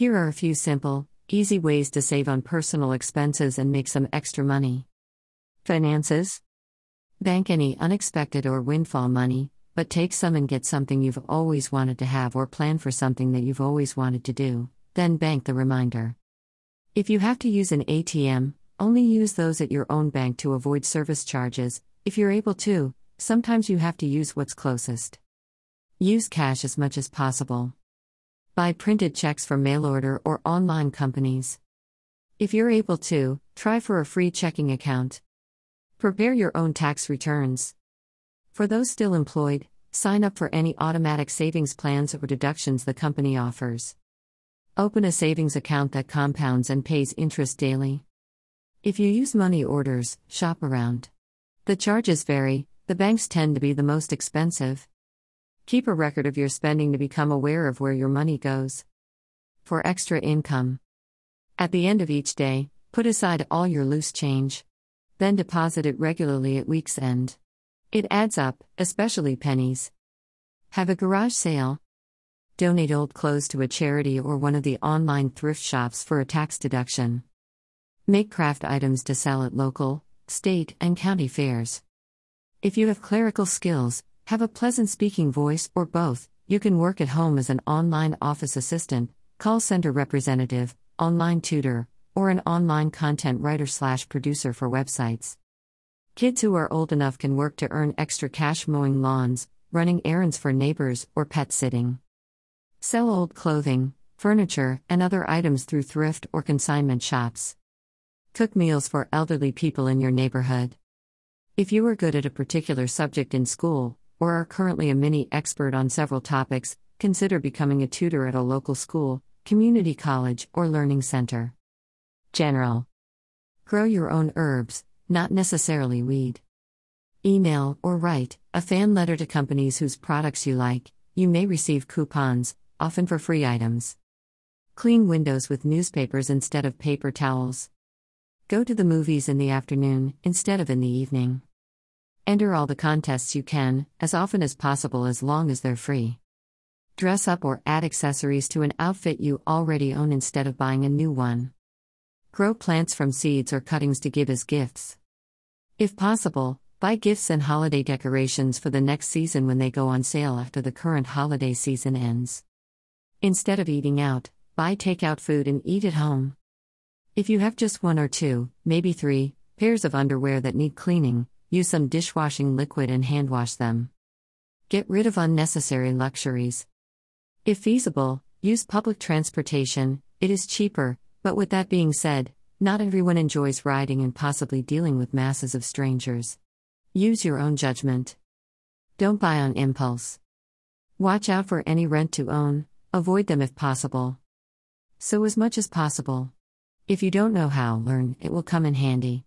Here are a few simple, easy ways to save on personal expenses and make some extra money. Finances Bank any unexpected or windfall money, but take some and get something you've always wanted to have or plan for something that you've always wanted to do, then bank the reminder. If you have to use an ATM, only use those at your own bank to avoid service charges. If you're able to, sometimes you have to use what's closest. Use cash as much as possible. Buy printed checks from mail order or online companies. If you're able to, try for a free checking account. Prepare your own tax returns. For those still employed, sign up for any automatic savings plans or deductions the company offers. Open a savings account that compounds and pays interest daily. If you use money orders, shop around. The charges vary, the banks tend to be the most expensive. Keep a record of your spending to become aware of where your money goes. For extra income. At the end of each day, put aside all your loose change. Then deposit it regularly at week's end. It adds up, especially pennies. Have a garage sale. Donate old clothes to a charity or one of the online thrift shops for a tax deduction. Make craft items to sell at local, state, and county fairs. If you have clerical skills, have a pleasant speaking voice, or both, you can work at home as an online office assistant, call center representative, online tutor, or an online content writer slash producer for websites. Kids who are old enough can work to earn extra cash mowing lawns, running errands for neighbors, or pet sitting. Sell old clothing, furniture, and other items through thrift or consignment shops. Cook meals for elderly people in your neighborhood. If you are good at a particular subject in school, or are currently a mini expert on several topics, consider becoming a tutor at a local school, community college, or learning center. General. Grow your own herbs, not necessarily weed. Email or write a fan letter to companies whose products you like. You may receive coupons, often for free items. Clean windows with newspapers instead of paper towels. Go to the movies in the afternoon, instead of in the evening. Enter all the contests you can, as often as possible as long as they're free. Dress up or add accessories to an outfit you already own instead of buying a new one. Grow plants from seeds or cuttings to give as gifts. If possible, buy gifts and holiday decorations for the next season when they go on sale after the current holiday season ends. Instead of eating out, buy takeout food and eat at home. If you have just one or two, maybe three, pairs of underwear that need cleaning, use some dishwashing liquid and hand wash them. Get rid of unnecessary luxuries. If feasible, use public transportation, it is cheaper, but with that being said, not everyone enjoys riding and possibly dealing with masses of strangers. Use your own judgment. Don't buy on impulse. Watch out for any rent to own, avoid them if possible. So, as much as possible. If you don't know how, learn, it will come in handy.